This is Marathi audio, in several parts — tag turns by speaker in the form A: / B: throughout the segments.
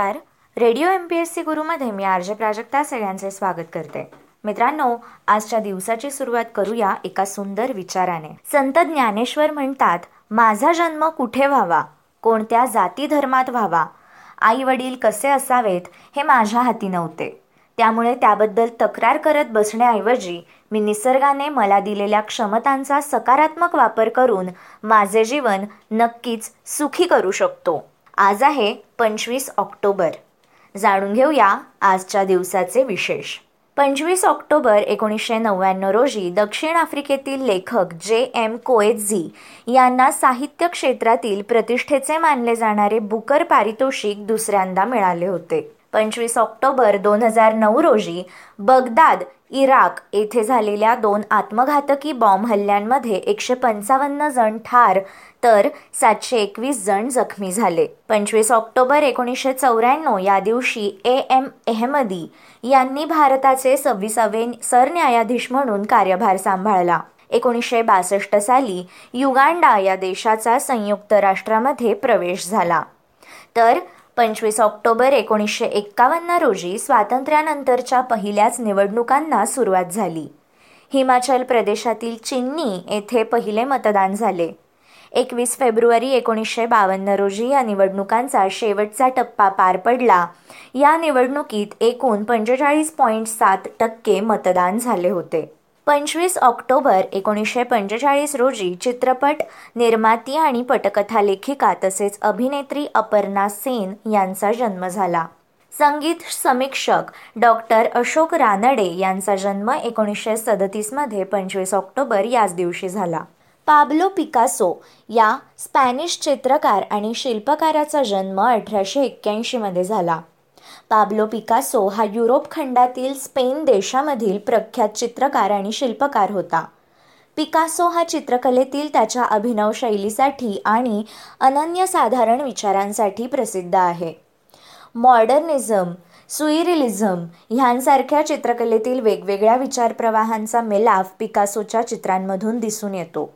A: नमस्कार. Radio M P S C गुरुमध्ये मी आर्ज प्राजक्ता सगळ्यांचे स्वागत करते. मित्रांनो आजच्या दिवसाची सुरुवात करूया एका सुंदर विचाराने. संत ज्ञानेश्वर म्हणतात माझा जन्म कुठे व्हावा? कोणत्या जाती धर्मात व्हावा? आई वडील कसे असावेत हे माझ्या हाती नव्हते. त्यामुळे त्याबद्दल तक्रार करत बसण्याऐवजी मी निसर्गाने मला दिलेल्या क्षमतांचा सकारात्मक वापर करून माझे जीवन नक्कीच सुखी करू शकतो. आज आहे पंचवीस ऑक्टोबर. जाणून घेऊया आजच्या दिवसाचे विशेष. पंचवीस ऑक्टोबर एकोणीसशे नव्याण्णव रोजी दक्षिण आफ्रिकेतील लेखक जे एम कोएझी यांना साहित्य क्षेत्रातील प्रतिष्ठेचे मानले जाणारे बुकर पारितोषिक दुसऱ्यांदा मिळाले होते. पंचवीस ऑक्टोबर दोन हजार नऊ रोजी बगदाद इराक येथे झालेल्या दोन आत्मघातकी बॉम्ब हल्ल्यांमध्ये एकशे पंचावन्न जण ठार तर सातशे एकवीस जण जखमी झाले. पंचवीस ऑक्टोबर एकोणीसशे चौऱ्याण्णव या दिवशी ए. एम. एहमदी यांनी भारताचे सव्वीसावे सरन्यायाधीश म्हणून कार्यभार सांभाळला. एकोणीसशे बासष्ट साली युगांडा या देशाचा संयुक्त राष्ट्रामध्ये प्रवेश झाला. तर पंचवीस ऑक्टोबर एकोणीसशे एक्कावन्न रोजी स्वातंत्र्यानंतरच्या पहिल्याच निवडणुकांना सुरुवात झाली. हिमाचल प्रदेशातील चिन्नी येथे पहिले मतदान झाले. एकवीस फेब्रुवारी एकोणीसशे बावन्न रोजी या निवडणुकांचा शेवटचा टप्पा पार पडला. या निवडणुकीत एकूण पंचेचाळीस पॉईंट सात टक्के मतदान झाले होते. पंचवीस ऑक्टोबर एकोणीसशे पंचेचाळीस रोजी चित्रपट निर्माती आणि पटकथा लेखिका तसेच अभिनेत्री अपर्णा सेन यांचा जन्म झाला. संगीत समीक्षक डॉक्टर अशोक रानडे यांचा जन्म एकोणीसशे सदतीसमध्ये पंचवीस ऑक्टोबर याच दिवशी झाला. पाब्लो पिकासो या स्पॅनिश चित्रकार आणि शिल्पकाराचा जन्म अठराशे एक्क्याऐंशीमध्ये झाला. पाब्लो पिकासो हा युरोप खंडातील स्पेन देशामधील प्रख्यात चित्रकार आणि शिल्पकार होता. पिकासो हा चित्रकलेतील त्याच्या अभिनव शैलीसाठी आणि अनन्यसाधारण विचारांसाठी प्रसिद्ध आहे. मॉडर्निझम सुईरिलिझम ह्यांसारख्या चित्रकलेतील वेगवेगळ्या विचारप्रवाहांचा मेलाफ पिकासोच्या चित्रांमधून दिसून येतो.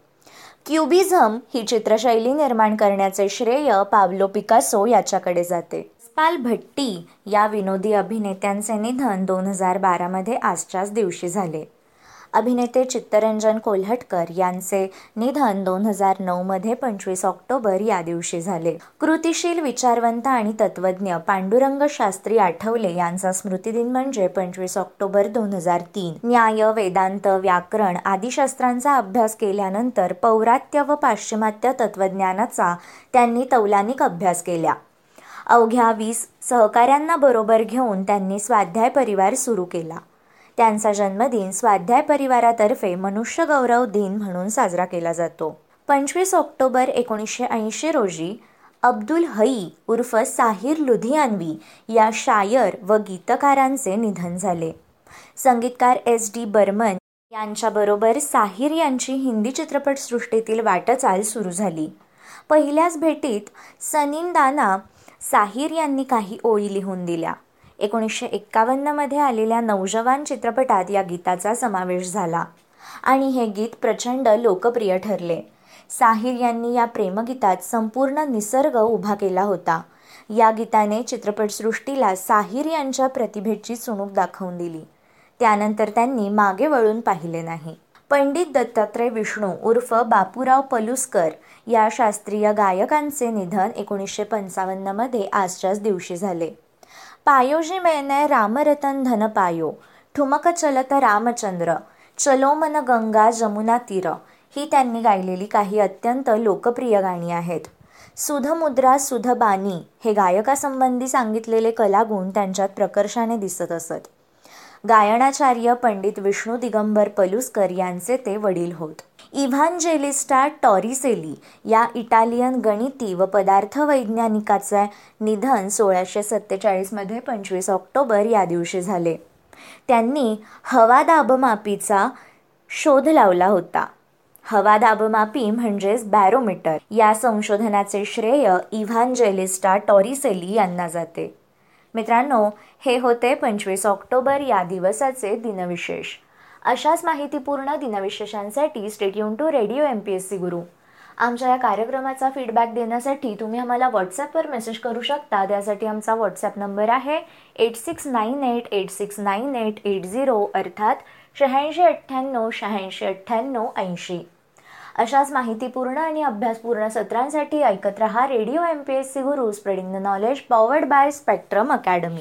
A: क्युबिझम ही चित्रशैली निर्माण करण्याचे श्रेय पावलो पिकासो याच्याकडे जाते. पाल भट्टी या विनोदी अभिनेत्यांचे निधन दोन हजार बारामध्ये आजच्याच दिवशी झाले. अभिनेते चित्तरंजन कोल्हटकर यांचे निधन दोन हजार नऊमध्ये पंचवीस ऑक्टोबर या दिवशी झाले. कृतिशील विचारवंत आणि तत्वज्ञ पांडुरंग शास्त्री आठवले यांचा स्मृतिदिन म्हणजे पंचवीस ऑक्टोबर दोन हजार तीन. न्याय वेदांत व्याकरण आदी शास्त्रांचा अभ्यास केल्यानंतर पौरात्य व पाश्चिमात्य तत्वज्ञानाचा त्यांनी तौलानिक अभ्यास केला. अवघ्या वीस सहकाऱ्यांना बरोबर घेऊन त्यांनी स्वाध्याय परिवार सुरू केला. त्यांचा जन्मदिन स्वाध्याय परिवारातर्फे मनुष्य गौरव दिन म्हणून साजरा केला जातो. पंचवीस ऑक्टोबर एकोणीसशे ऐंशी रोजी अब्दुल हई उर्फ साहिर लुधियानवी या शायर व गीतकारांचे निधन झाले. संगीतकार एस डी बर्मन यांच्याबरोबर साहिर यांची हिंदी चित्रपटसृष्टीतील वाटचाल सुरू झाली. पहिल्याच भेटीत सनिंदाना साहिर यांनी काही ओळी लिहून दिल्या. एकोणीसशे एक्कावन्नमध्ये आलेल्या नौजवान चित्रपटात या गीताचा समावेश झाला आणि हे गीत प्रचंड लोकप्रिय ठरले. साहिर यांनी या प्रेमगीतात संपूर्ण निसर्ग उभा केला होता. या गीताने चित्रपटसृष्टीला साहिर यांच्या प्रतिभेची चुणूक दाखवून दिली. त्यानंतर त्यांनी मागे वळून पाहिले नाही. पंडित दत्तात्रय विष्णू उर्फ बापूराव पलुसकर या शास्त्रीय गायकांचे निधन एकोणीसशे पंचावन्नमध्ये आजच्याच दिवशी झाले. पायोजी मेनय रामरतन धन पायो ठुमक चलत रामचंद्र चलोमन गंगा जमुना तीर ही त्यांनी गायलेली काही अत्यंत लोकप्रिय गाणी आहेत. सुधमुद्रा सुधबानी हे गायकासंबंधी सांगितलेले कलागुण त्यांच्यात प्रकर्षाने दिसत असत. गायनाचार्य पंडित विष्णू दिगंबर पलुस्कर यांचे ते वडील होत. इव्हांजेलिस्टा टॉरिसेली या इटालियन गणिती व पदार्थ वैज्ञानिकाचे निधन सोळाशे सत्तेचाळीसमध्ये पंचवीस ऑक्टोबर या दिवशी झाले. त्यांनी हवा दाबमापीचा शोध लावला होता. हवा दाबमापी म्हणजेच बॅरोमीटर या संशोधनाचे श्रेय इव्हांजेलिस्टा टॉरिसेली यांना जाते. मित्रांनो हे होते पंचवीस ऑक्टोबर या दिवसाचे दिनविशेष. अशाच माहितीपूर्ण दिनविशेषांसाठी stay tuned to radio M P S C Guru आमच्या या कार्यक्रमाचा फीडबॅक देण्यासाठी तुम्ही आम्हाला व्हॉट्सॲपवर मेसेज करू शकता. त्यासाठी आमचा व्हॉट्सॲप नंबर आहे eight six nine eight eight six nine eight eight zero अर्थात शहाऐंशी अठ्ठ्याण्णव शहाऐंशी अठ्ठ्याण्णव ऐंशी. अशाच माहितीपूर्ण आणि अभ्यासपूर्ण सत्रांसाठी ऐकत रहा radio M P S C Guru spreading the knowledge powered by Spectrum Academy